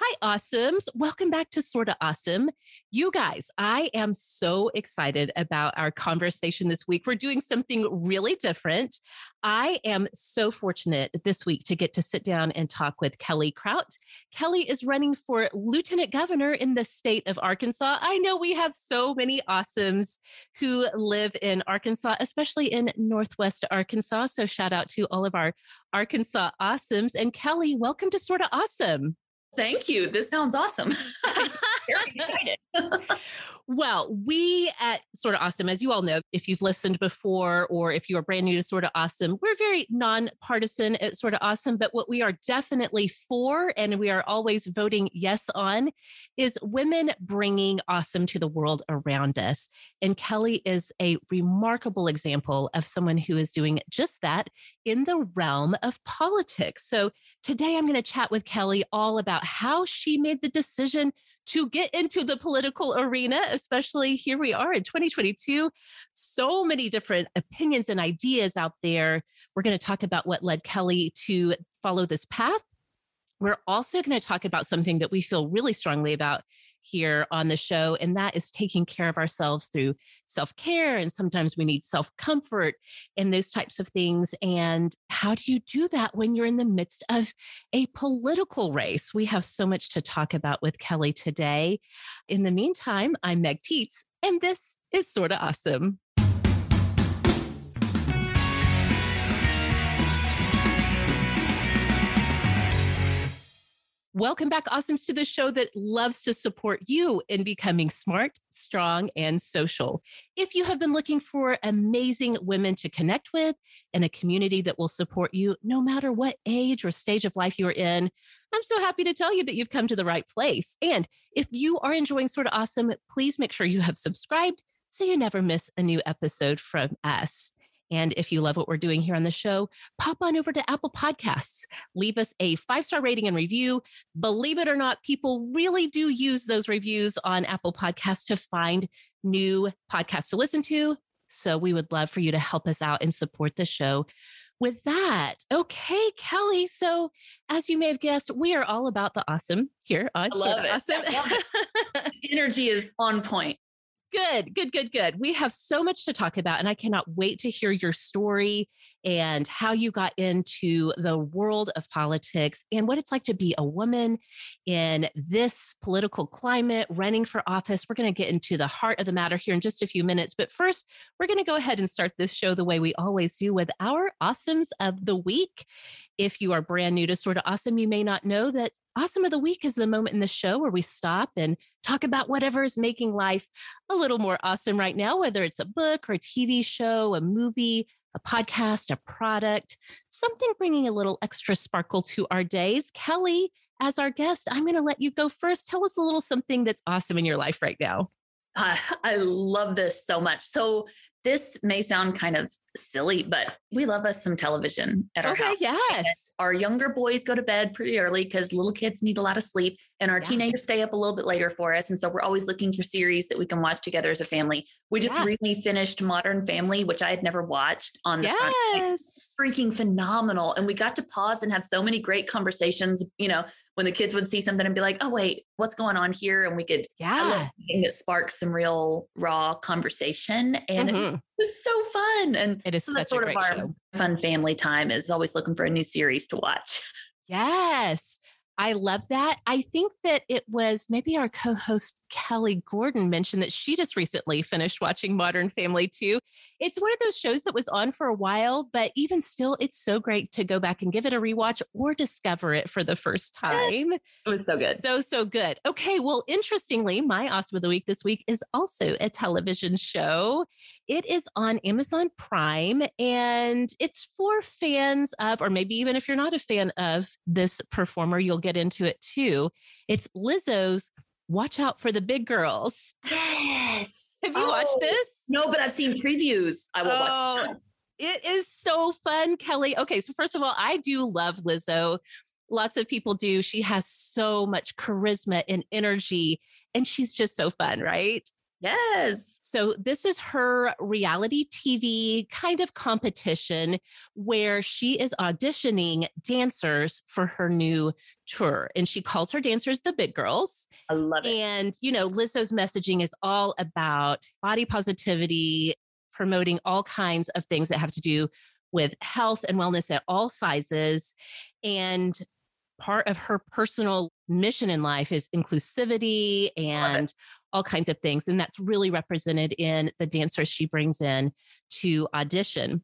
Hi, awesomes. Welcome back to Sorta Awesome. You guys, I am so excited about our conversation this week. We're doing something really different. I am so fortunate this week to get to sit down and talk with Kelly Krout. Kelly is running for lieutenant governor in the state of Arkansas. I know we have so many awesomes who live in Arkansas, especially in Northwest Arkansas. So, shout out to all of our Arkansas awesomes. And Kelly, welcome to Sorta Awesome. Thank you. This sounds awesome. Very excited. well, we at Sort of Awesome, as you all know, if you've listened before or if you are brand new to Sort of Awesome, we're very nonpartisan at Sort of Awesome. But what we are definitely for, and we are always voting yes on, is women bringing awesome to the world around us. And Kelly is a remarkable example of someone who is doing just that in the realm of politics. So today I'm going to chat with Kelly all about how she made the decision to get into the political arena, especially here we are in 2022. So many different opinions and ideas out there. We're going to talk about what led Kelly to follow this path. We're also going to talk about something that we feel really strongly about here on the show, and that is taking care of ourselves through self care. And sometimes we need self comfort and those types of things. And how do you do that when you're in the midst of a political race? We have so much to talk about with Kelly today. In the meantime, I'm Meg Tietz, and this is Sorta Awesome. Welcome back, Awesomes, to the show that loves to support you in becoming smart, strong, and social. If you have been looking for amazing women to connect with and a community that will support you no matter what age or stage of life you're in, I'm so happy to tell you that you've come to the right place. And if you are enjoying Sorta Awesome, please make sure you have subscribed so you never miss a new episode from us. And if you love what we're doing here on the show, pop on over to Apple Podcasts, leave us a five star rating and review. Believe it or not, people really do use those reviews on Apple Podcasts to find new podcasts to listen to. So we would love for you to help us out and support the show with that. Okay, Kelly. So, as you may have guessed, we are all about the awesome here on I love it. Awesome. Energy is on point. Good, good, good, good. We have so much to talk about, and I cannot wait to hear your story and how you got into the world of politics and what it's like to be a woman in this political climate, running for office. We're going to get into the heart of the matter here in just a few minutes. But first, we're going to go ahead and start this show the way we always do with our awesomes of the week. If you are brand new to Sorta Awesome, you may not know that Awesome of the Week is the moment in the show where we stop and talk about whatever is making life a little more awesome right now, whether it's a book or a TV show, a movie, a podcast, a product, something bringing a little extra sparkle to our days. Kelly, as our guest, I'm going to let you go first. Tell us a little something that's awesome in your life right now. Uh, I love this so much. So, this may sound kind of silly, but we love us some television at our okay, house. Yes. And our younger boys go to bed pretty early because little kids need a lot of sleep, and our Yeah. teenagers stay up a little bit later for us. And so we're always looking for series that we can watch together as a family. We just Yeah. recently finished Modern Family, which I had never watched on the Yes. Freaking phenomenal. And we got to pause and have so many great conversations. You know, when the kids would see something and be like, oh, wait, what's going on here? And we could, Yeah. that sparks some real raw conversation. And Mhm. it was so fun. And It is such that's a great of our show. fun family time is always looking for a new series to watch. Yes. I love that. I think that it was maybe our co host Kelly Gordon mentioned that she just recently finished watching Modern Family too. It's one of those shows that was on for a while, but even still, it's so great to go back and give it a rewatch or discover it for the first time. It was so good. So, so good. Okay. Well, interestingly, my Awesome of the Week this week is also a television show. It is on Amazon Prime and it's for fans of, or maybe even if you're not a fan of this performer, you'll get into it too. It's Lizzo's Watch Out for the Big Girls. Yes. Have you oh, watched this? No, but I've seen previews. I will oh, watch. It is so fun, Kelly. Okay, so first of all, I do love Lizzo. Lots of people do. She has so much charisma and energy, and she's just so fun, right? Yes. So, this is her reality TV kind of competition where she is auditioning dancers for her new tour. And she calls her dancers the big girls. I love it. And, you know, Lizzo's messaging is all about body positivity, promoting all kinds of things that have to do with health and wellness at all sizes. And part of her personal mission in life is inclusivity and all kinds of things. And that's really represented in the dancers she brings in to audition.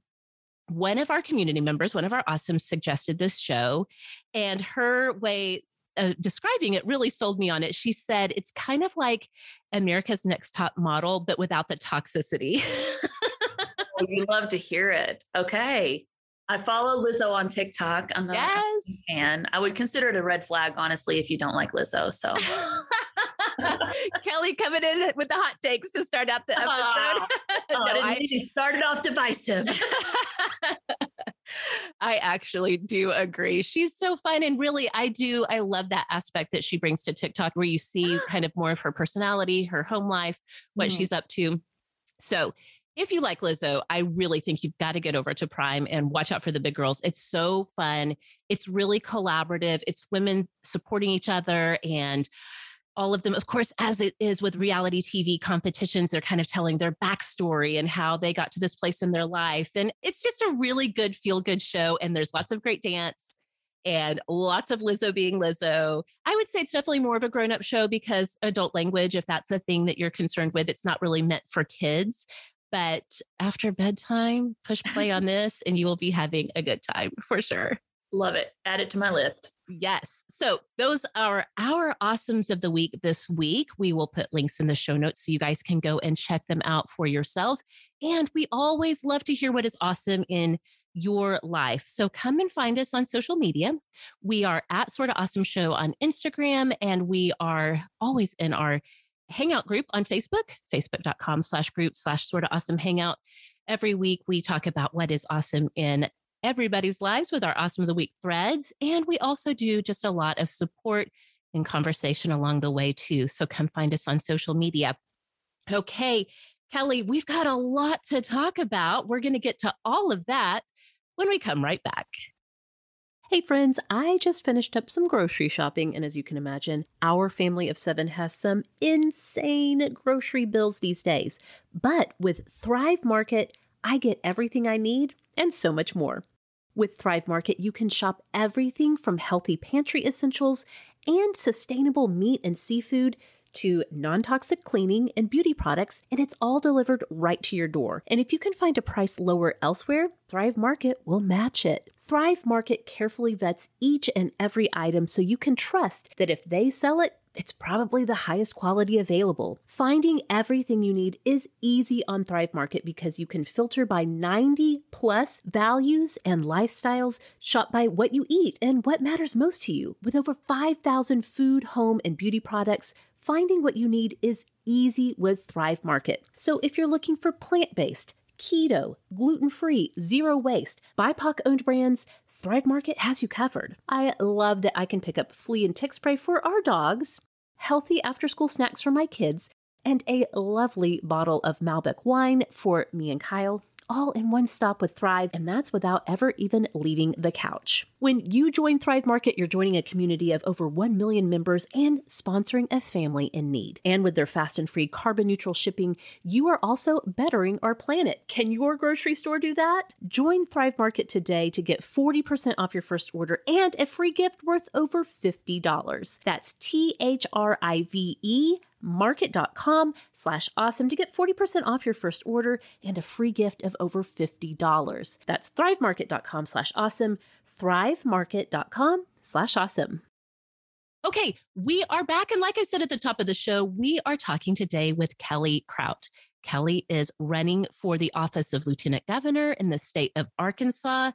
One of our community members, one of our awesome, suggested this show, and her way uh, describing it really sold me on it. She said it's kind of like America's Next Top Model, but without the toxicity. well, you love to hear it. Okay. I follow Lizzo on TikTok. I'm a yes. fan. I would consider it a red flag, honestly, if you don't like Lizzo. So Kelly coming in with the hot takes to start out the episode. Oh, no, I started off divisive. I actually do agree. She's so fun. And really, I do. I love that aspect that she brings to TikTok where you see kind of more of her personality, her home life, what mm. she's up to. So if you like Lizzo, I really think you've got to get over to Prime and watch out for the big girls. It's so fun. It's really collaborative. It's women supporting each other and all of them, of course, as it is with reality TV competitions, they're kind of telling their backstory and how they got to this place in their life. And it's just a really good feel good show. And there's lots of great dance and lots of Lizzo being Lizzo. I would say it's definitely more of a grown up show because adult language, if that's a thing that you're concerned with, it's not really meant for kids. But after bedtime, push play on this and you will be having a good time for sure. Love it. Add it to my list. Yes. So those are our awesomes of the week this week. We will put links in the show notes so you guys can go and check them out for yourselves. And we always love to hear what is awesome in your life. So come and find us on social media. We are at Sorta Awesome Show on Instagram, and we are always in our hangout group on Facebook, facebook.com slash group slash sorta awesome hangout. Every week we talk about what is awesome in everybody's lives with our awesome of the week threads. And we also do just a lot of support and conversation along the way too. So come find us on social media. Okay, Kelly, we've got a lot to talk about. We're going to get to all of that when we come right back. Hey friends, I just finished up some grocery shopping, and as you can imagine, our family of seven has some insane grocery bills these days. But with Thrive Market, I get everything I need and so much more. With Thrive Market, you can shop everything from healthy pantry essentials and sustainable meat and seafood to non toxic cleaning and beauty products, and it's all delivered right to your door. And if you can find a price lower elsewhere, Thrive Market will match it. Thrive Market carefully vets each and every item so you can trust that if they sell it, it's probably the highest quality available. Finding everything you need is easy on Thrive Market because you can filter by 90 plus values and lifestyles, shop by what you eat and what matters most to you. With over 5,000 food, home, and beauty products, finding what you need is easy with Thrive Market. So if you're looking for plant based, keto, gluten free, zero waste, BIPOC owned brands, Thrive Market has you covered. I love that I can pick up flea and tick spray for our dogs, healthy after school snacks for my kids, and a lovely bottle of Malbec wine for me and Kyle. All in one stop with Thrive, and that's without ever even leaving the couch. When you join Thrive Market, you're joining a community of over 1 million members and sponsoring a family in need. And with their fast and free carbon neutral shipping, you are also bettering our planet. Can your grocery store do that? Join Thrive Market today to get 40% off your first order and a free gift worth over $50. That's T H R I V E market.com slash awesome to get 40% off your first order and a free gift of over $50. That's thrivemarket.com slash awesome, thrivemarket.com slash awesome. Okay, we are back. And like I said at the top of the show, we are talking today with Kelly Krout. Kelly is running for the office of Lieutenant Governor in the state of Arkansas.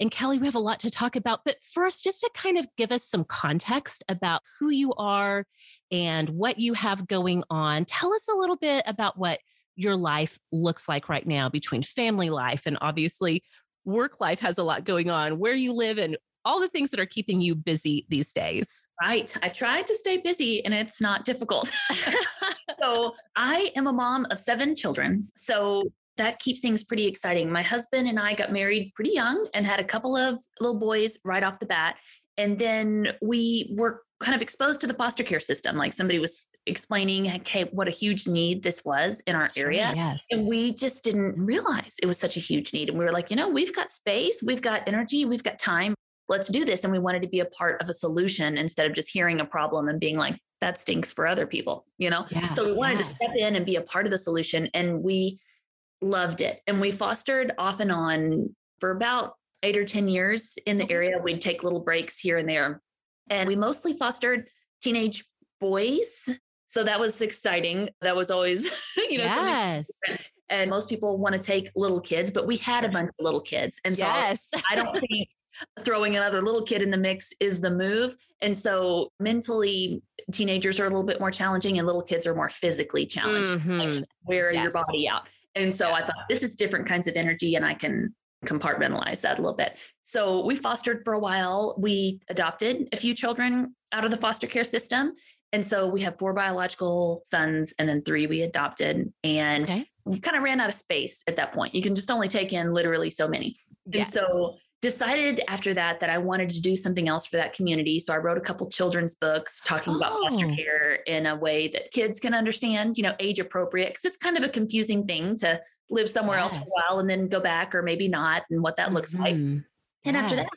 And Kelly, we have a lot to talk about. But first, just to kind of give us some context about who you are and what you have going on, tell us a little bit about what your life looks like right now between family life and obviously work life has a lot going on, where you live and all the things that are keeping you busy these days. Right. I try to stay busy and it's not difficult. so, I am a mom of seven children. So, that keeps things pretty exciting. My husband and I got married pretty young and had a couple of little boys right off the bat. And then we were kind of exposed to the foster care system. Like somebody was explaining, okay, what a huge need this was in our area. yes. And we just didn't realize it was such a huge need. And we were like, you know, we've got space, we've got energy, we've got time let's do this. And we wanted to be a part of a solution instead of just hearing a problem and being like, that stinks for other people, you know? Yeah, so we wanted yeah. to step in and be a part of the solution. And we loved it. And we fostered off and on for about eight or 10 years in the area. We'd take little breaks here and there. And we mostly fostered teenage boys. So that was exciting. That was always, you know, yes. and most people want to take little kids, but we had a bunch of little kids. And so yes. I don't think throwing another little kid in the mix is the move. And so mentally, teenagers are a little bit more challenging and little kids are more physically challenged. Mm-hmm. Like wear Yes. your body out. And so I thought this is different kinds of energy and I can compartmentalize that a little bit. So we fostered for a while. We adopted a few children out of the foster care system. And so we have four biological sons and then three we adopted. And Okay. we kind of ran out of space at that point. You can just only take in literally so many. Yes. And so decided after that that I wanted to do something else for that community. So I wrote a couple children's books talking about foster Oh. care in a way that kids can understand, you know, age appropriate, because it's kind of a confusing thing to live somewhere else for a while and then go back or maybe not and what that looks like. Mhm. And after that,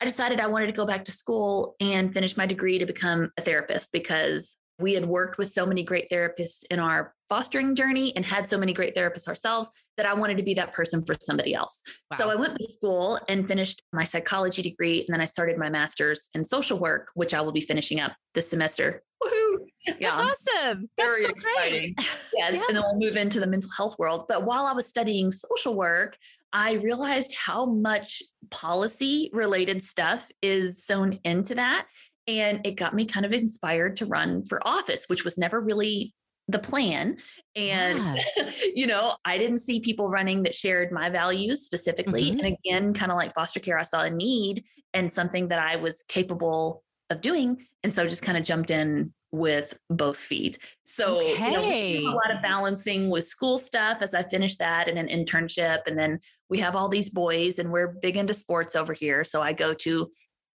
I decided I wanted to go back to school and finish my degree to become a therapist because we had worked with so many great therapists in our fostering journey and had so many great therapists ourselves that I wanted to be that person for somebody else. So I went to school and finished my psychology degree. And then I started my master's in social work, which I will be finishing up this semester. Woohoo! That's awesome. That's Very so great. exciting. Yes. Yeah. And then we'll move into the mental health world. But while I was studying social work, I realized how much policy related stuff is sewn into that. And it got me kind of inspired to run for office, which was never really the plan. And, you know, I didn't see people running that shared my values specifically. Mhm. And again, kind of like foster care, I saw a need and something that I was capable of doing. And so just kind of jumped in with both feet. So you know, Okay. a lot of balancing with school stuff as I finished that and an internship. And then we have all these boys and we're big into sports over here. So I go to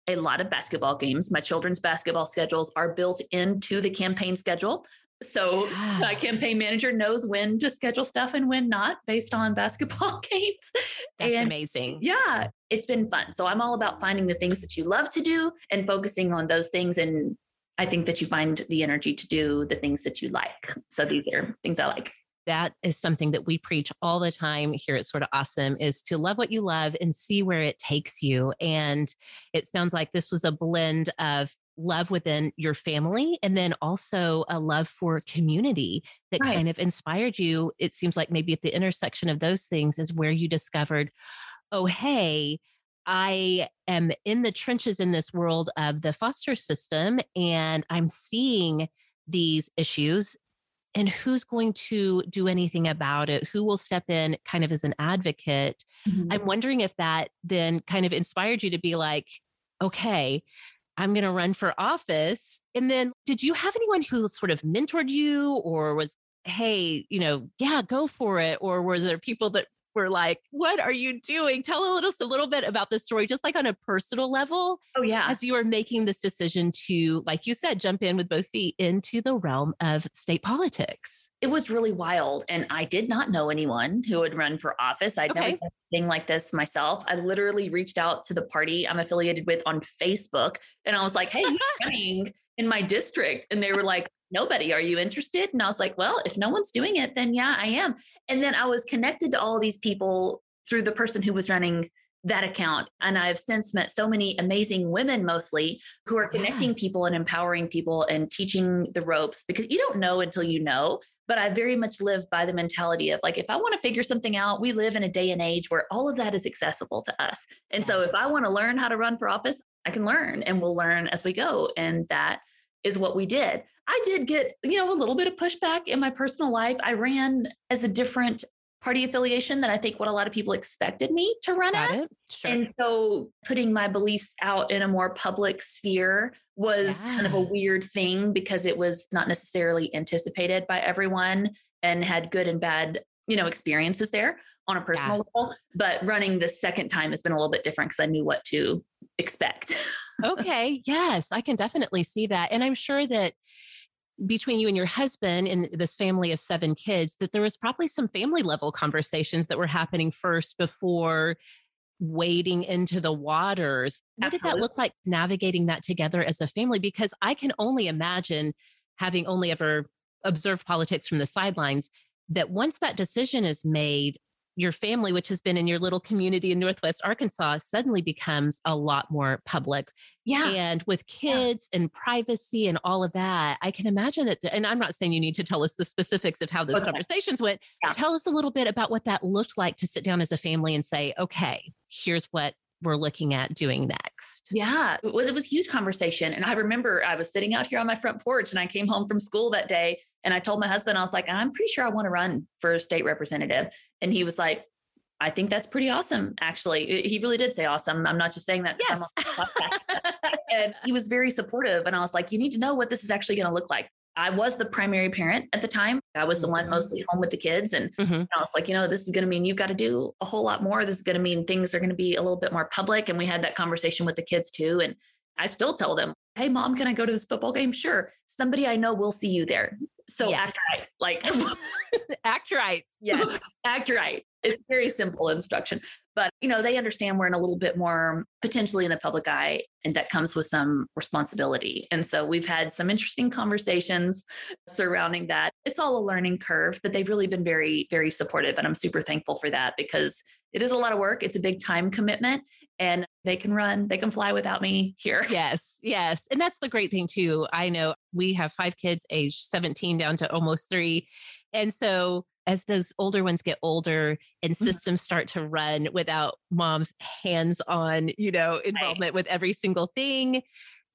a lot of basketball games. My children's basketball schedules are built into the campaign schedule. So Wow. my uh, campaign manager knows when to schedule stuff and when not based on basketball games. That's and amazing. yeah, it's been fun. So I'm all about finding the things that you love to do and focusing on those things. And I think that you find the energy to do the things that you like. So these are things I like. that is something that we preach all the time here at sort of awesome is to love what you love and see where it takes you and it sounds like this was a blend of love within your family and then also a love for community that Right. kind of inspired you it seems like maybe at the intersection of those things is where you discovered oh hey I am in the trenches in this world of the foster system and I'm seeing these issues and who's going to do anything about it? Who will step in kind of as an advocate? Mm-hmm. I'm wondering if that then kind of inspired you to be like okay i'm going to run for office and then did you have anyone who sort of mentored you or was hey you know yeah go for it or were there people that were like, "What are you doing?" Tell a little, a little bit about the story, just like on a personal level. Oh yeah, as you were making this decision to, like you said, jump in with both feet into the realm of state politics. It was really wild, and I did not know anyone who would run for office. I'd okay. never done anything like this myself. I literally reached out to the party I'm affiliated with on Facebook, and I was like, "Hey, who's running?" in my district and they were like nobody are you interested? And i was like well if no one's doing it then yeah i am. And then i was connected to all these people through the person who was running that account. And i've since met so many amazing women mostly who are connecting yeah. people and empowering people and teaching the ropes because you don't know until you know. But i very much live by the mentality of like if i want to figure something out we live in a day and age where all of that is accessible to us. And yes. so if i want to learn how to run for office i can learn and we'll learn as we go. And that is what we did. I did get, you know, a little bit of pushback in my personal life. I ran as a different party affiliation than I think what a lot of people expected me to run Got as. Sure. And so putting my beliefs out in a more public sphere was yeah. kind of a weird thing because it was not necessarily anticipated by everyone and had good and bad, you know, experiences there on a personal yeah. level. But running the second time has been a little bit different because I knew what to expect. okay. Yes, I can definitely see that. And I'm sure that between you and your husband and this family of seven kids, that there was probably some family level conversations that were happening first before wading into the waters. What Absolutely. did that look like navigating that together as a family? Because I can only imagine having only ever observed politics from the sidelines that once that decision is made, your family, which has been in your little community in Northwest Arkansas, suddenly becomes a lot more public. Yeah. And with kids yeah. and privacy and all of that, I can imagine that. And I'm not saying you need to tell us the specifics of how those okay. conversations went. Yeah. Tell us a little bit about what that looked like to sit down as a family and say, okay, here's what we're looking at doing next. Yeah, it was it was huge conversation. And I remember I was sitting out here on my front porch and I came home from school that day and I told my husband, I was like, I'm pretty sure I want to run for state representative. And he was like, I think that's pretty awesome, actually. He really did say awesome. I'm not just saying that. Yes. and he was very supportive. And I was like, you need to know what this is actually going to look like. I was the primary parent at the time. I was the one mm-hmm. mostly home with the kids. And mm-hmm. I was like, you know, this is going to mean you've got to do a whole lot more. This is going to mean things are going to be a little bit more public. And we had that conversation with the kids too. And I still tell them, hey, mom, can I go to this football game? Sure. Somebody I know will see you there. So yes. act right. Like act right. Yes. act right. It's very simple instruction. But you know, they understand we're in a little bit more potentially in the public eye, and that comes with some responsibility. And so we've had some interesting conversations surrounding that. It's all a learning curve, but they've really been very, very supportive. And I'm super thankful for that because it is a lot of work. It's a big time commitment and they can run, they can fly without me here. Yes, yes. And that's the great thing too. I know we have five kids age 17 down to almost three. And so as those older ones get older and mm-hmm. systems start to run without mom's hands on, you know, involvement right. with every single thing,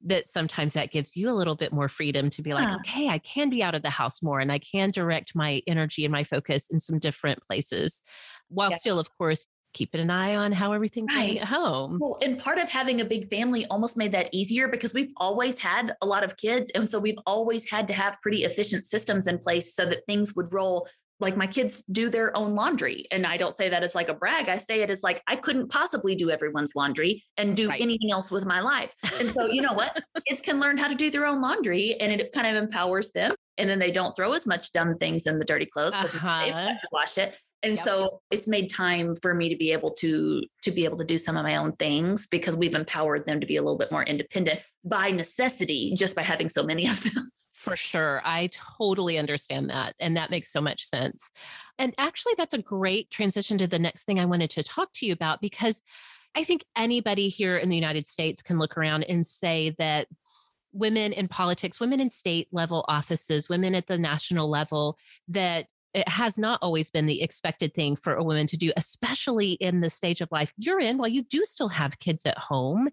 that sometimes that gives you a little bit more freedom to be like, yeah. okay, I can be out of the house more and I can direct my energy and my focus in some different places while yeah. still, of course, keeping an eye on how everything's right. going at home. Well, and part of having a big family almost made that easier because we've always had a lot of kids. And so we've always had to have pretty efficient systems in place so that things would roll. Like my kids do their own laundry. And I don't say that as like a brag. I say it as like, I couldn't possibly do everyone's laundry and do right. anything else with my life. And so, you know what? kids can learn how to do their own laundry and it kind of empowers them. And then they don't throw as much dumb things in the dirty clothes because uh-huh. they have to wash it and yep. so it's made time for me to be able to to be able to do some of my own things because we've empowered them to be a little bit more independent by necessity just by having so many of them for sure. I totally understand that. And that makes so much sense. And actually, that's a great transition to the next thing I wanted to talk to you about because I think anybody here in the United States can look around and say that women in politics, women in state level offices, women at the national level, that it has not always been the expected thing for a woman to do, especially in the stage of life you're in while you do still have kids at home.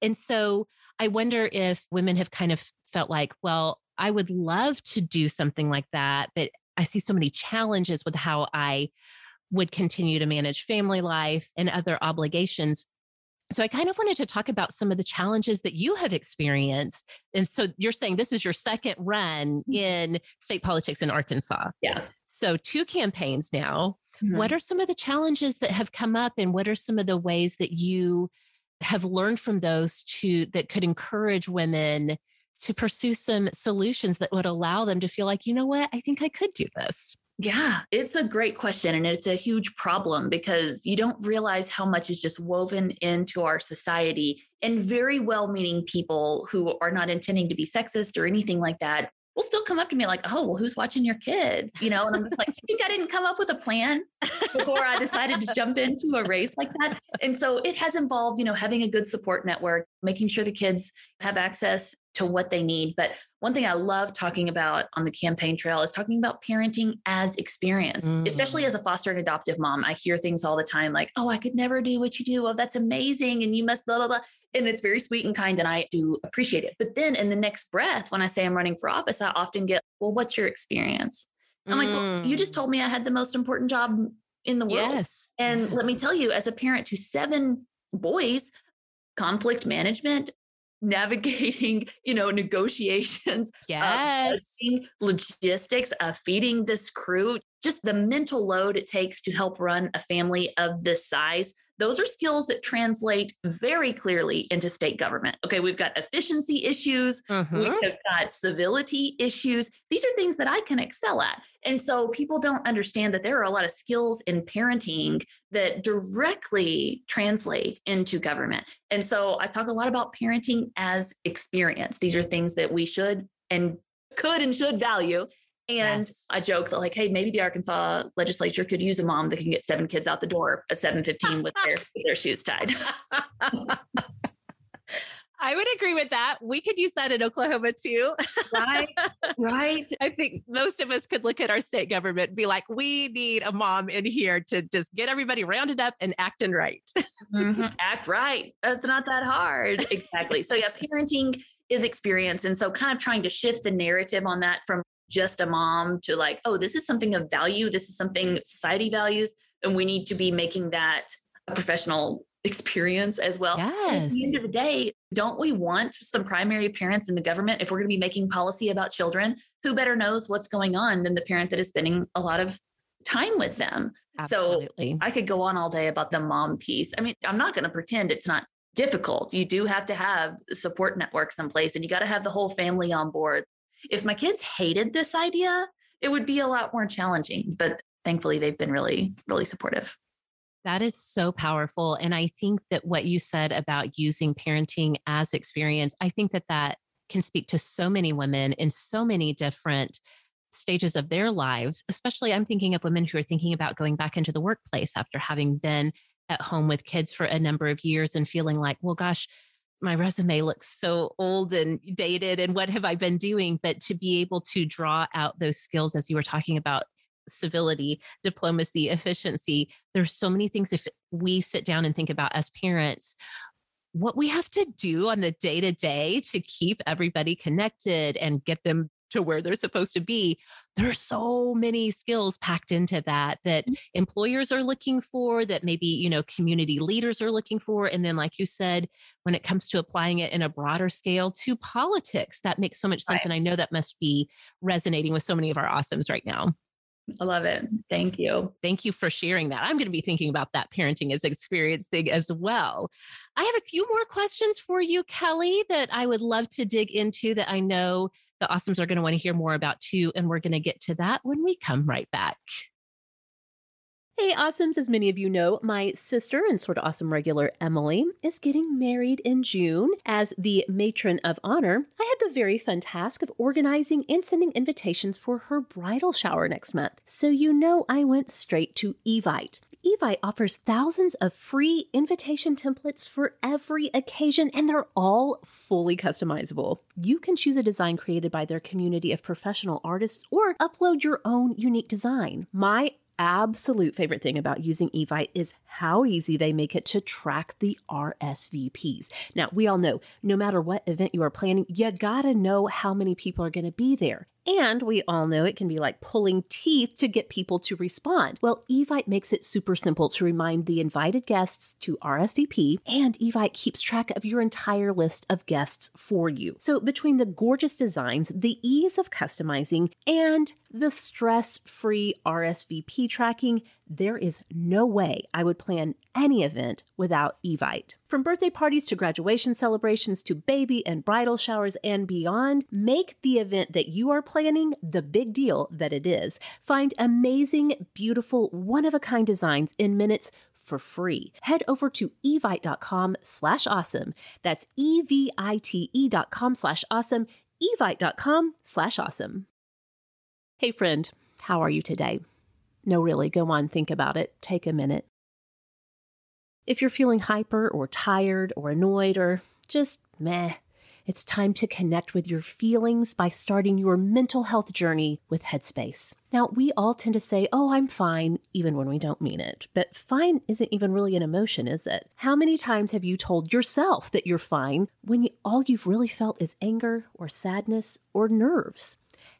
And so I wonder if women have kind of felt like, well, I would love to do something like that, but I see so many challenges with how I would continue to manage family life and other obligations. So I kind of wanted to talk about some of the challenges that you have experienced. And so you're saying this is your second run mm. in state politics in Arkansas. Yeah. So, two campaigns now. Mm-hmm. What are some of the challenges that have come up, and what are some of the ways that you have learned from those to that could encourage women to pursue some solutions that would allow them to feel like, you know what, I think I could do this? Yeah, it's a great question. And it's a huge problem because you don't realize how much is just woven into our society. And very well meaning people who are not intending to be sexist or anything like that will still come up to me like, oh, well, who's watching your kids? You know, and I'm just like, you think I didn't come up with a plan before I decided to jump into a race like that? And so it has involved, you know, having a good support network, making sure the kids have access to what they need. But one thing I love talking about on the campaign trail is talking about parenting as experience, mm. especially as a foster and adoptive mom. I hear things all the time like, oh, I could never do what you do. Oh, that's amazing. And you must blah, blah, blah. And it's very sweet and kind. And I do appreciate it. But then in the next breath, when I say I'm running for office, I often get, well, what's your experience? I'm mm. like, well, you just mm. told me I had the most important job in the world. Yes. And let me tell you, as a parent to seven boys, conflict management navigating you know negotiations yes. logistics of feeding this crew just the mental load it takes to help run a family of this size those are skills that translate very clearly into state government. Okay, we've got efficiency issues, mm-hmm. we have got civility issues. These are things that I can excel at. And so people don't understand that there are a lot of skills in parenting that directly translate into government. And so I talk a lot about parenting as experience. These are things that we should and could and should value and yes. I joke that like, hey, maybe the Arkansas legislature could use a mom that can get seven kids out the door at 715 with their with their shoes tied. I would agree with that. We could use that in Oklahoma too. right. Right. I think most of us could look at our state government and be like, we need a mom in here to just get everybody rounded up and acting right. mm-hmm. Act right. That's not that hard. Exactly. So, yeah, parenting is experience. And so, kind of trying to shift the narrative on that from just a mom to like, oh, this is something of value. This is something society values. And we need to be making that a professional experience as well. Yes. At the end of the day, don't we want some primary parents in the government if we're going to be making policy about children? Who better knows what's going on than the parent that is spending a lot of time with them? Absolutely. So I could go on all day about the mom piece. I mean, I'm not going to pretend it's not difficult. You do have to have support networks in place and you got to have the whole family on board. If my kids hated this idea, it would be a lot more challenging. But thankfully, they've been really, really supportive. That is so powerful. And I think that what you said about using parenting as experience, I think that that can speak to so many women in so many different stages of their lives. Especially, I'm thinking of women who are thinking about going back into the workplace after having been at home with kids for a number of years and feeling like, well, gosh, my resume looks so old and dated and what have I been doing? But to be able to draw out those skills, as you were talking about civility, diplomacy, efficiency, there's so many things if we sit down and think about as parents, what we have to do on the day to day to keep everybody connected and get them to where they're supposed to be. There are so many skills packed into that that mm. employers are looking for, that maybe, you know, community leaders are looking for. And then, like you said, when it comes to applying it in a broader scale to politics, that makes so much sense. Right. And I know that must be resonating with so many of our awesomes right now. I love it. Thank you. Thank you for sharing that. I'm going to be thinking about that parenting as experience thing as well. I have a few more questions for you, Kelly, that I would love to dig into that I know the awesomes are going to want to hear more about too. And we're going to get to that when we come right back. Hey, awesomes, as many of you know, my sister and sort of awesome regular Emily is getting married in June. As the matron of honor, I had the very fun task of organizing and sending invitations for her bridal shower next month. So, you know, I went straight to Evite. Evite offers thousands of free invitation templates for every occasion, and they're all fully customizable. You can choose a design created by their community of professional artists or upload your own unique design. My absolute favorite thing about using Evite is how easy they make it to track the RSVPs. Now, we all know no matter what event you are planning, you gotta know how many people are gonna be there. And we all know it can be like pulling teeth to get people to respond. Well, Evite makes it super simple to remind the invited guests to RSVP, and Evite keeps track of your entire list of guests for you. So, between the gorgeous designs, the ease of customizing, and the stress free RSVP tracking, there is no way I would plan any event without Evite. From birthday parties to graduation celebrations to baby and bridal showers and beyond, make the event that you are planning the big deal that it is. Find amazing, beautiful, one of a kind designs in minutes for free. Head over to evite.com slash awesome. That's E-V-I-T-E dot com slash awesome, evite.com slash awesome. Hey friend, how are you today? No, really, go on, think about it. Take a minute. If you're feeling hyper or tired or annoyed or just meh, it's time to connect with your feelings by starting your mental health journey with Headspace. Now, we all tend to say, Oh, I'm fine, even when we don't mean it. But fine isn't even really an emotion, is it? How many times have you told yourself that you're fine when you, all you've really felt is anger or sadness or nerves?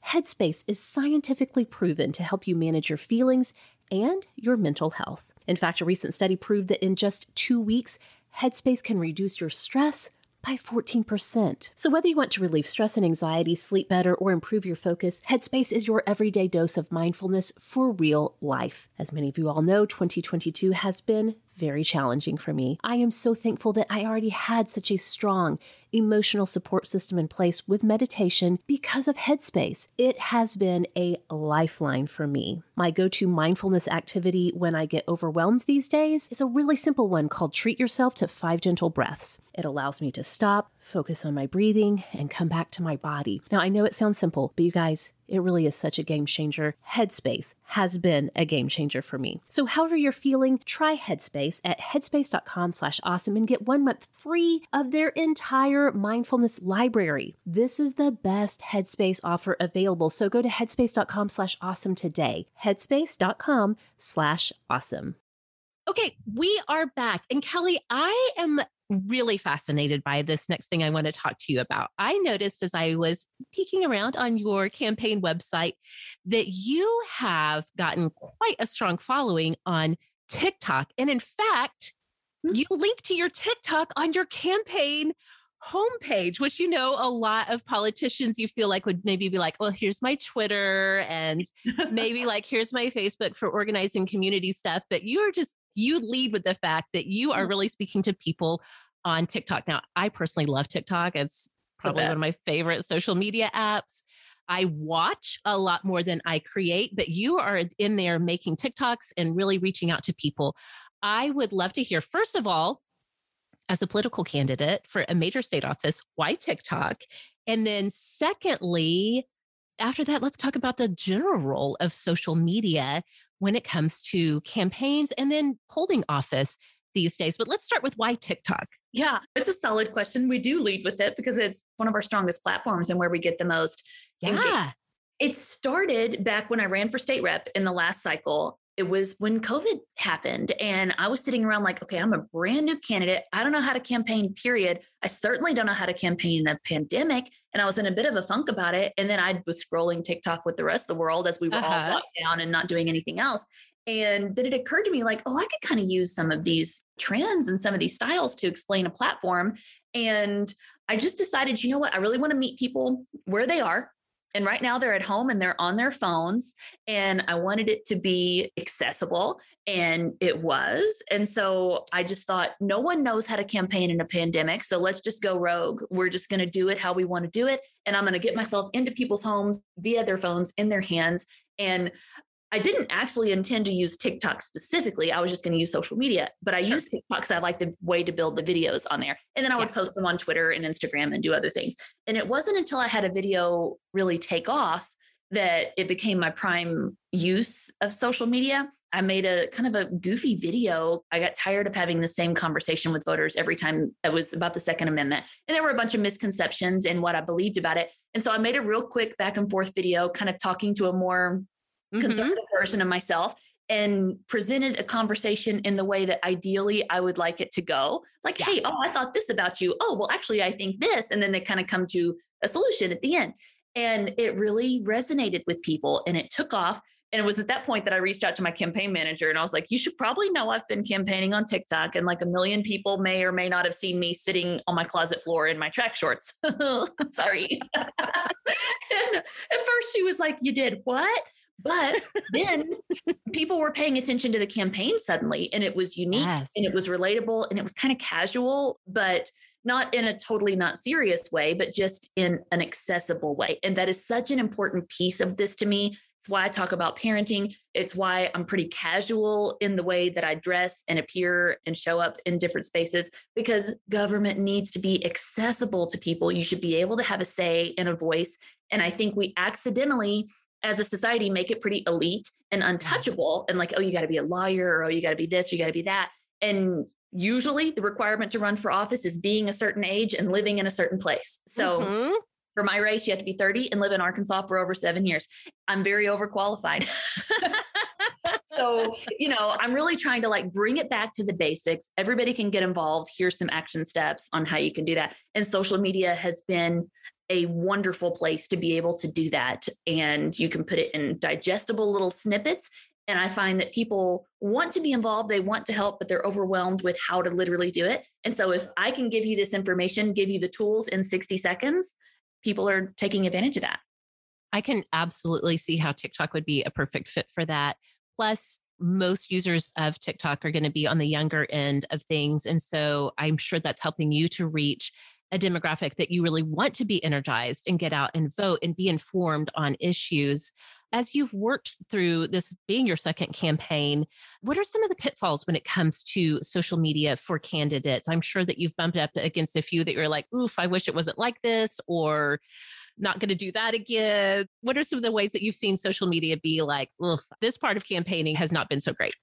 Headspace is scientifically proven to help you manage your feelings and your mental health. In fact, a recent study proved that in just two weeks, Headspace can reduce your stress by 14%. So, whether you want to relieve stress and anxiety, sleep better, or improve your focus, Headspace is your everyday dose of mindfulness for real life. As many of you all know, 2022 has been very challenging for me. I am so thankful that I already had such a strong emotional support system in place with meditation because of Headspace. It has been a lifeline for me. My go to mindfulness activity when I get overwhelmed these days is a really simple one called Treat Yourself to Five Gentle Breaths. It allows me to stop, focus on my breathing, and come back to my body. Now, I know it sounds simple, but you guys, it really is such a game changer. Headspace has been a game changer for me. So however you're feeling, try Headspace at headspace.com slash awesome and get one month free of their entire mindfulness library. This is the best Headspace offer available. So go to headspace.com slash awesome today. Headspace.com slash awesome. Okay, we are back. And Kelly, I am really fascinated by this next thing I want to talk to you about. I noticed as I was peeking around on your campaign website that you have gotten quite a strong following on TikTok. And in fact, hmm. you link to your TikTok on your campaign homepage, which you know a lot of politicians you feel like would maybe be like, well, here's my Twitter and maybe like here's my Facebook for organizing community stuff. But you are just you lead with the fact that you are mm. really speaking to people on TikTok. Now, I personally love TikTok. It's probably one of my favorite social media apps. I watch a lot more than I create, but you are in there making TikToks and really reaching out to people. I would love to hear, first of all, as a political candidate for a major state office, why TikTok? And then, secondly, after that, let's talk about the general role of social media when it comes to campaigns and then holding office these days. But let's start with why TikTok? Yeah, it's a solid question. We do lead with it because it's one of our strongest platforms and where we get the most. Yeah. Engagement. It started back when I ran for state rep in the last cycle it was when COVID happened. And I was sitting around like, okay, I'm a brand new candidate. I don't know how to campaign, period. I certainly don't know how to campaign in a pandemic. And I was in a bit of a funk about it. And then I was scrolling TikTok with the rest of the world as we were uh-huh. all locked down and not doing anything else. And then it occurred to me like, oh, I could kind of use some of these trends and some of these styles to explain a platform. And I just decided, you know what? I really want to meet people where they are and right now they're at home and they're on their phones. And I wanted it to be accessible, and it was. And so I just thought, no one knows how to campaign in a pandemic. So let's just go rogue. We're just going to do it how we want to do it. And I'm going to get myself into people's homes via their phones in their hands. And I didn't actually intend to use TikTok specifically. I was just going to use social media, but I sure. use TikTok because I like the way to build the videos on there. And then I would yeah. post them on Twitter and Instagram and do other things. And it wasn't until I had a video really take off that it became my prime use of social media. I made a kind of a goofy video. I got tired of having the same conversation with voters every time it was about the Second Amendment. And there were a bunch of misconceptions in what I believed about it. And so I made a real quick back and forth video, kind of talking to a more mm-hmm. conservative version of myself. and presented a conversation in the way that ideally I would like it to go. Like, yeah. hey, oh, I thought this about you. Oh, well, actually, I think this. And then they kind of come to a solution at the end. And it really resonated with people and it took off. And it was at that point that I reached out to my campaign manager and I was like, you should probably know I've been campaigning on TikTok and like a million people may or may not have seen me sitting on my closet floor in my track shorts. Sorry. at first she was like, you did what? But then people were paying attention to the campaign suddenly, and it was unique yes. and it was relatable and it was kind of casual, but not in a totally not serious way, but just in an accessible way. And that is such an important piece of this to me. It's why I talk about parenting. It's why I'm pretty casual in the way that I dress and appear and show up in different spaces because government needs to be accessible to people. You should be able to have a say and a voice. And I think we accidentally as a society make it pretty elite and untouchable and like oh you got to be a lawyer or oh you got to be this or you got to be that. And usually the requirement to run for office is being a certain age and living in a certain place. So mm-hmm. for my race you have to be 30 and live in arkansas for over seven years. I'm very overqualified. So you know i'm really trying to like bring it back to the basics. Everybody can get involved. Here's some action steps on how you can do that. And social media has been a wonderful place to be able to do that. And you can put it in digestible little snippets. And I find that people want to be involved, they want to help, but they're overwhelmed with how to literally do it. And so if I can give you this information, give you the tools in 60 seconds, people are taking advantage of that. I can absolutely see how TikTok would be a perfect fit for that. Plus, most users of TikTok are going to be on the younger end of things. And so I'm sure that's helping you to reach a demographic that you really want to be energized and get out and vote and be informed on issues. As you've worked through this being your second campaign, what are some of the pitfalls when it comes to social media for candidates? I'm sure that you've bumped up against a few that you're like, oof, I wish it wasn't like this, or not going to do that again. What are some of the ways that you've seen social media be like, oof, this part of campaigning has not been so great?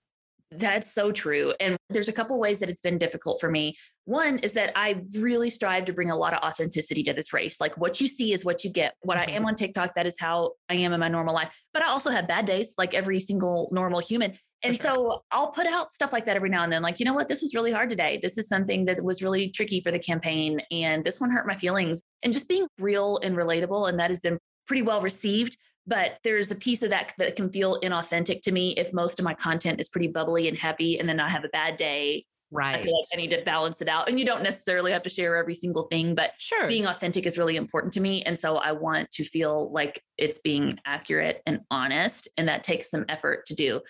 That's so true. And there's a couple ways that it's been difficult for me. One is that I really strive to bring a lot of authenticity to this race. Like what you see is what you get. What mm-hmm. I am mm-hmm. on TikTok, that is how I am in my normal life. But I also have bad days, like every single normal human. And sure. so I'll put out stuff like that every now and then. Like, you know what? This was really hard today. This is something that was really tricky for the campaign. And this one hurt my feelings. And just being real and relatable. And that has been pretty well received but there's a piece of that that can feel inauthentic to me if most of my content is pretty bubbly and happy and then I have a bad day. Right. I feel like I need to balance it out. And you don't necessarily have to share every single thing, but sure. being authentic is really important to me. And so I want to feel like it's being accurate and honest. And that takes some effort to do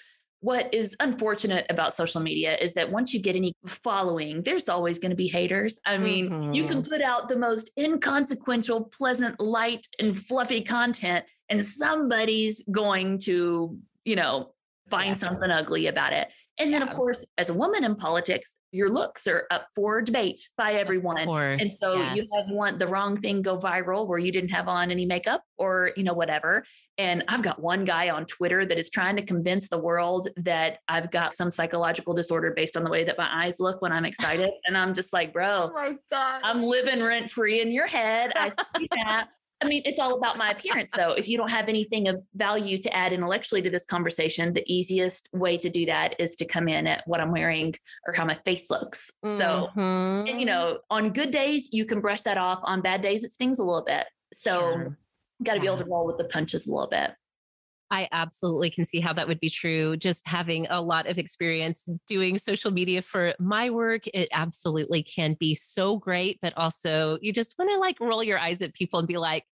what is unfortunate about social media is that once you get any following, there's always going to be haters. I mean, mm-hmm. you can mm-hmm. put out the most inconsequential, pleasant, light, and fluffy content, and somebody's going to, you know, find yes. something ugly about it. And then, yeah. of course, as a woman in politics, your looks are up for debate by everyone. Course, and so yes. you have one the wrong thing go viral where you didn't have on any makeup or you know whatever. And I've got one guy on Twitter that is trying to convince the world that I've got some psychological disorder based on the way that my eyes look when I'm excited. and I'm just like, bro, oh I'm living rent free in your head. I see that. I mean, it's all about my appearance, though. If you don't have anything of value to add intellectually to this conversation, the easiest way to do that is to come in at what I'm wearing or how my face looks. Mm-hmm. So, and you mm-hmm. know, on good days, you can brush that off. On bad days, it stings a little bit. So, sure. got to yeah. be able to roll with the punches a little bit. I absolutely can see how that would be true. Just having a lot of experience doing social media for my work, it absolutely can be so great. But also, you just want to like roll your eyes at people and be like,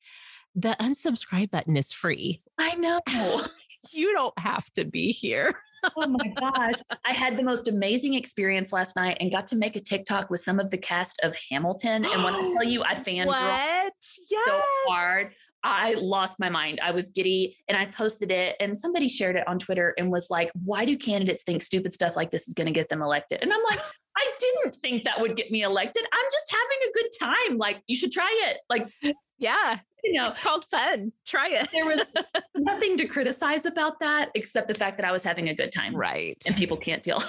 the unsubscribe button is free. I know. you don't have to be here. oh my gosh. I had the most amazing experience last night and got to make a TikTok with some of the cast of Hamilton. And when I tell you I fangirl what? Yes. so hard, I lost my mind. I was giddy and I posted it and somebody shared it on Twitter and was like, why do candidates think stupid stuff like this is going to get them elected? And I'm like, I didn't think that would get me elected. I'm just having a good time. Like, you should try it. Like, yeah, you know, it's called fun. Try it. there was nothing to criticize about that except the fact that I was having a good time. Right. And people can't deal.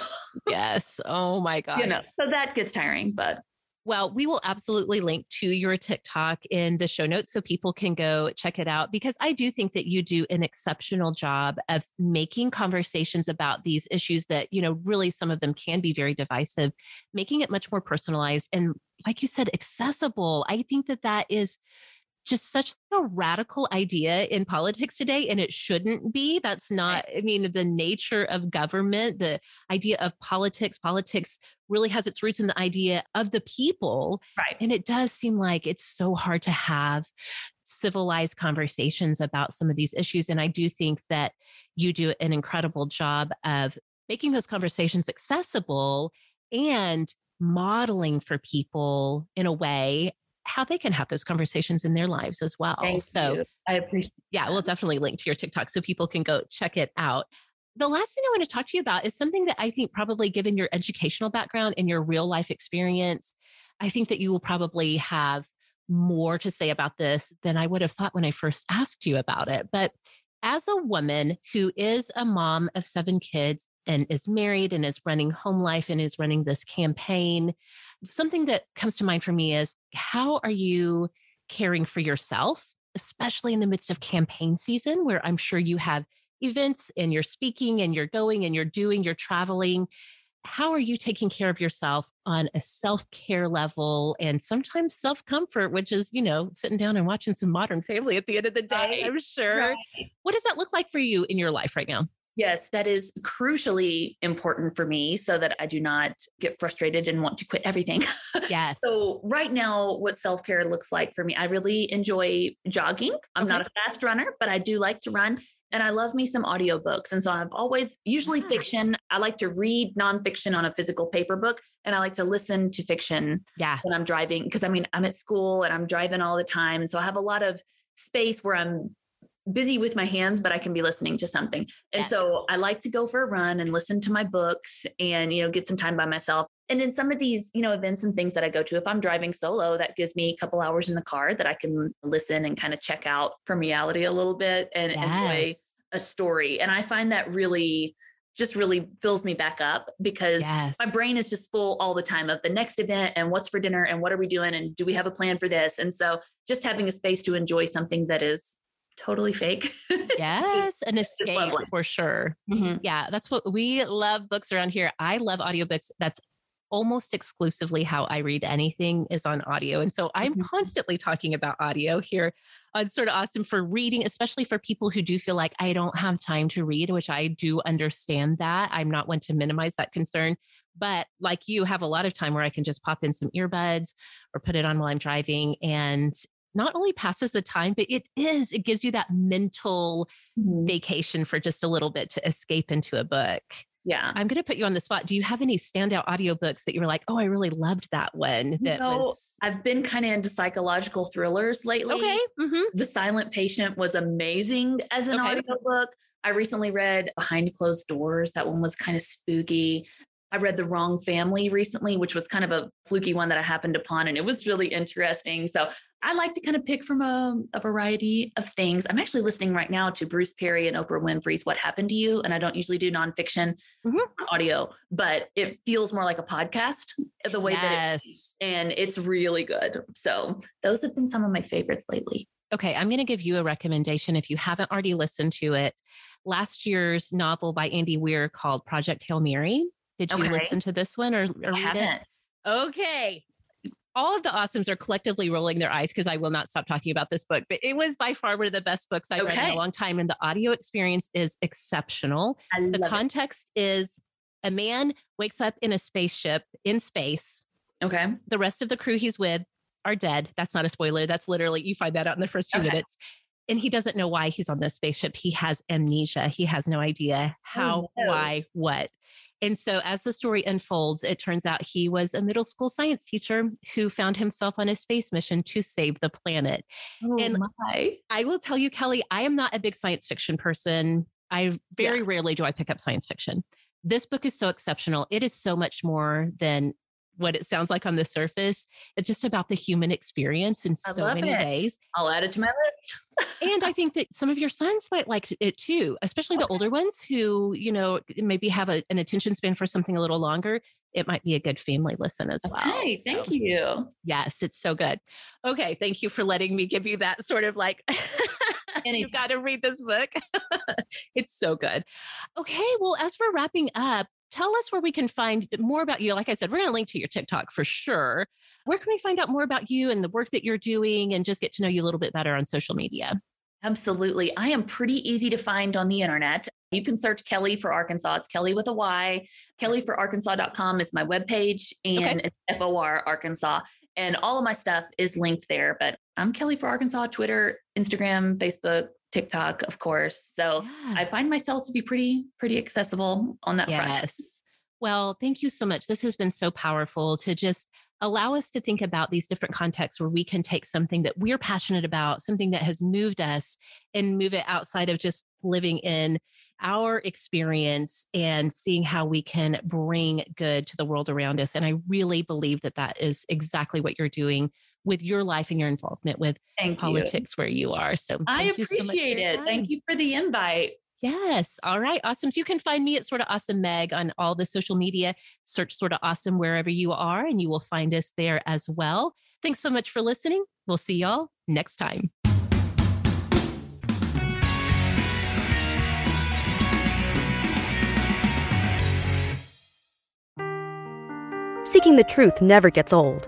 yes. Oh my gosh. You know, so that gets tiring, but Well, we will absolutely link to your TikTok in the show notes so people can go check it out because I do think that you do an exceptional job of making conversations about these issues that, you know, really some of them can be very divisive, making it much more personalized and, like you said, accessible. I think that that is just such a radical idea in politics today and it shouldn't be. That's not i mean the nature of government the idea of politics. Politics really has its roots in the idea of the people right. and it does seem like it's so hard to have civilized conversations about some of these issues and i do think that you do an incredible job of making those conversations accessible and modeling for people in a way how they can have those conversations in their lives as well. Thank so you. I appreciate yeah, we'll definitely link to your TikTok so people can go check it out. The last thing I want to talk to you about is something that I think probably given your educational background and your real life experience, I think that you will probably have more to say about this than I would have thought when I first asked you about it. But as a woman who is a mom of seven kids and is married and is running home life and is running this campaign, something that comes to mind for me is how are you caring for yourself, especially in the midst of campaign season, where I'm sure you have events and you're speaking and you're going and you're doing, you're traveling. How are you taking care of yourself on a self care level and sometimes self comfort, which is, you know, sitting down and watching some modern family at the end of the day, Right, I'm sure. Right. What does that look like for you in your life right now? Yes, that is crucially important for me so that I do not get frustrated and want to quit everything. Yes. So, right now, what self care looks like for me, I really enjoy jogging. I'm not a fast runner, but I do like to run. And I love me some audiobooks. And so I've always, usually Ah. fiction, I like to read nonfiction on a physical paper book. And I like to listen to fiction yeah. when I'm driving. Cause I mean, I'm at school and I'm driving all the time. And so I have a lot of space where I'm busy with my hands, but I can be listening to something. And Yes. so I like to go for a run and listen to my books and, you know, get some time by myself. And in some of these, you know, events and things that I go to, if I'm driving solo, that gives me a couple hours in the car that I can listen and kind of check out from reality a little bit and enjoy a story. And I find that really just really fills me back up because Yes. my brain is just full all the time of the next event and what's for dinner and what are we doing and do we have a plan for this and so just having a space to enjoy something that is totally fake Yes. An escape for sure. Mhm. Yeah, that's what we love books around here. I love audiobooks. That's almost exclusively how I read anything is on audio. And so I'm Mhm. constantly talking about audio here on sort of awesome for reading, especially for people who do feel like I don't have time to read, which I do understand that. I'm not one to minimize that concern. But like you have a lot of time where I can just pop in some earbuds or put it on while I'm driving and not only passes the time, but it is, it gives you that mental Mhm. vacation for just a little bit to escape into a book. yeah I'm going to put you on the spot. Do you have any standout audiobooks that you were like, oh, I really loved that one? That know, was i've been kind of into psychological thrillers lately okay. hmm the silent patient was amazing as an Okay. audiobook i recently read behind closed doors that one was kind of spooky I read The Wrong Family recently, which was kind of a fluky one that I happened upon, and it was really interesting. So I like to kind of pick from a, a variety of things. I'm actually listening right now to Bruce Perry and Oprah Winfrey's What Happened to You. And I don't usually do nonfiction Mhm. audio, but it feels more like a podcast the way that it Yes. and it's really good. So those have been some of my favorites lately. Okay, I'm going to give you a recommendation if you haven't already listened to it. Last year's novel by Andy Weir called Project Hail Mary. Did you Okay. listen to this one or, or read it? haven't. Okay. All of the awesomes are collectively rolling their eyes because I will not stop talking about this book, but it was by far one of the best books I've read in a long time. And the audio experience is exceptional. The context is a man wakes up in a spaceship in space. Okay. The rest of the crew he's with are dead. That's not a spoiler. That's literally, you find that out in the first few Okay. minutes. And he doesn't know why he's on this spaceship. He has amnesia. He has no idea how, no. why, what. And so, as the story unfolds, it turns out he was a middle school science teacher who found himself on a space mission to save the planet. Oh And- my. I will tell you, Kelly, I am not a big science fiction person. I very rarely do I pick up science fiction. This book is so exceptional. It is so much more than what it sounds like on the surface. It's just about the human experience in so many it. ways. I'll add it to my list. and I think that some of your sons might like it too, especially the older ones who, you know, maybe have a, an attention span for something a little longer. It might be a good family listen as well. Okay, So, thank you. Yes, it's so good. Okay, thank you for letting me give you that sort of like you've got to read this book. it's so good. Okay, well, as we're wrapping up, tell us where we can find more about you. Like I said, we're going to link to your TikTok for sure. Where can we find out more about you and the work that you're doing and just get to know you a little bit better on social media? Absolutely. I am pretty easy to find on the internet. You can search Kelly for Arkansas. It's Kelly with a Y. KellyforArkansas.com is my webpage and Okay. it's FOR Arkansas. And all of my stuff is linked there. But I'm Kelly for Arkansas, Twitter, Instagram, Facebook, TikTok, of course. So Yeah. I find myself to be pretty, pretty accessible on that front. Yes. Well, thank you so much. This has been so powerful to just allow us to think about these different contexts where we can take something that we're passionate about, something that has moved us, and move it outside of just living in our experience and seeing how we can bring good to the world around us. And I really believe that that is exactly what you're doing with your life and your involvement with Thank you. politics where you are. So I thank you so much appreciate it. Thank you for the invite. Yes. All right. Awesome. So you can find me at Sort of Awesome Meg on all the social media. Search Sort of Awesome wherever you are, and you will find us there as well. Thanks so much for listening. We'll see y'all next time. Seeking the truth never gets old.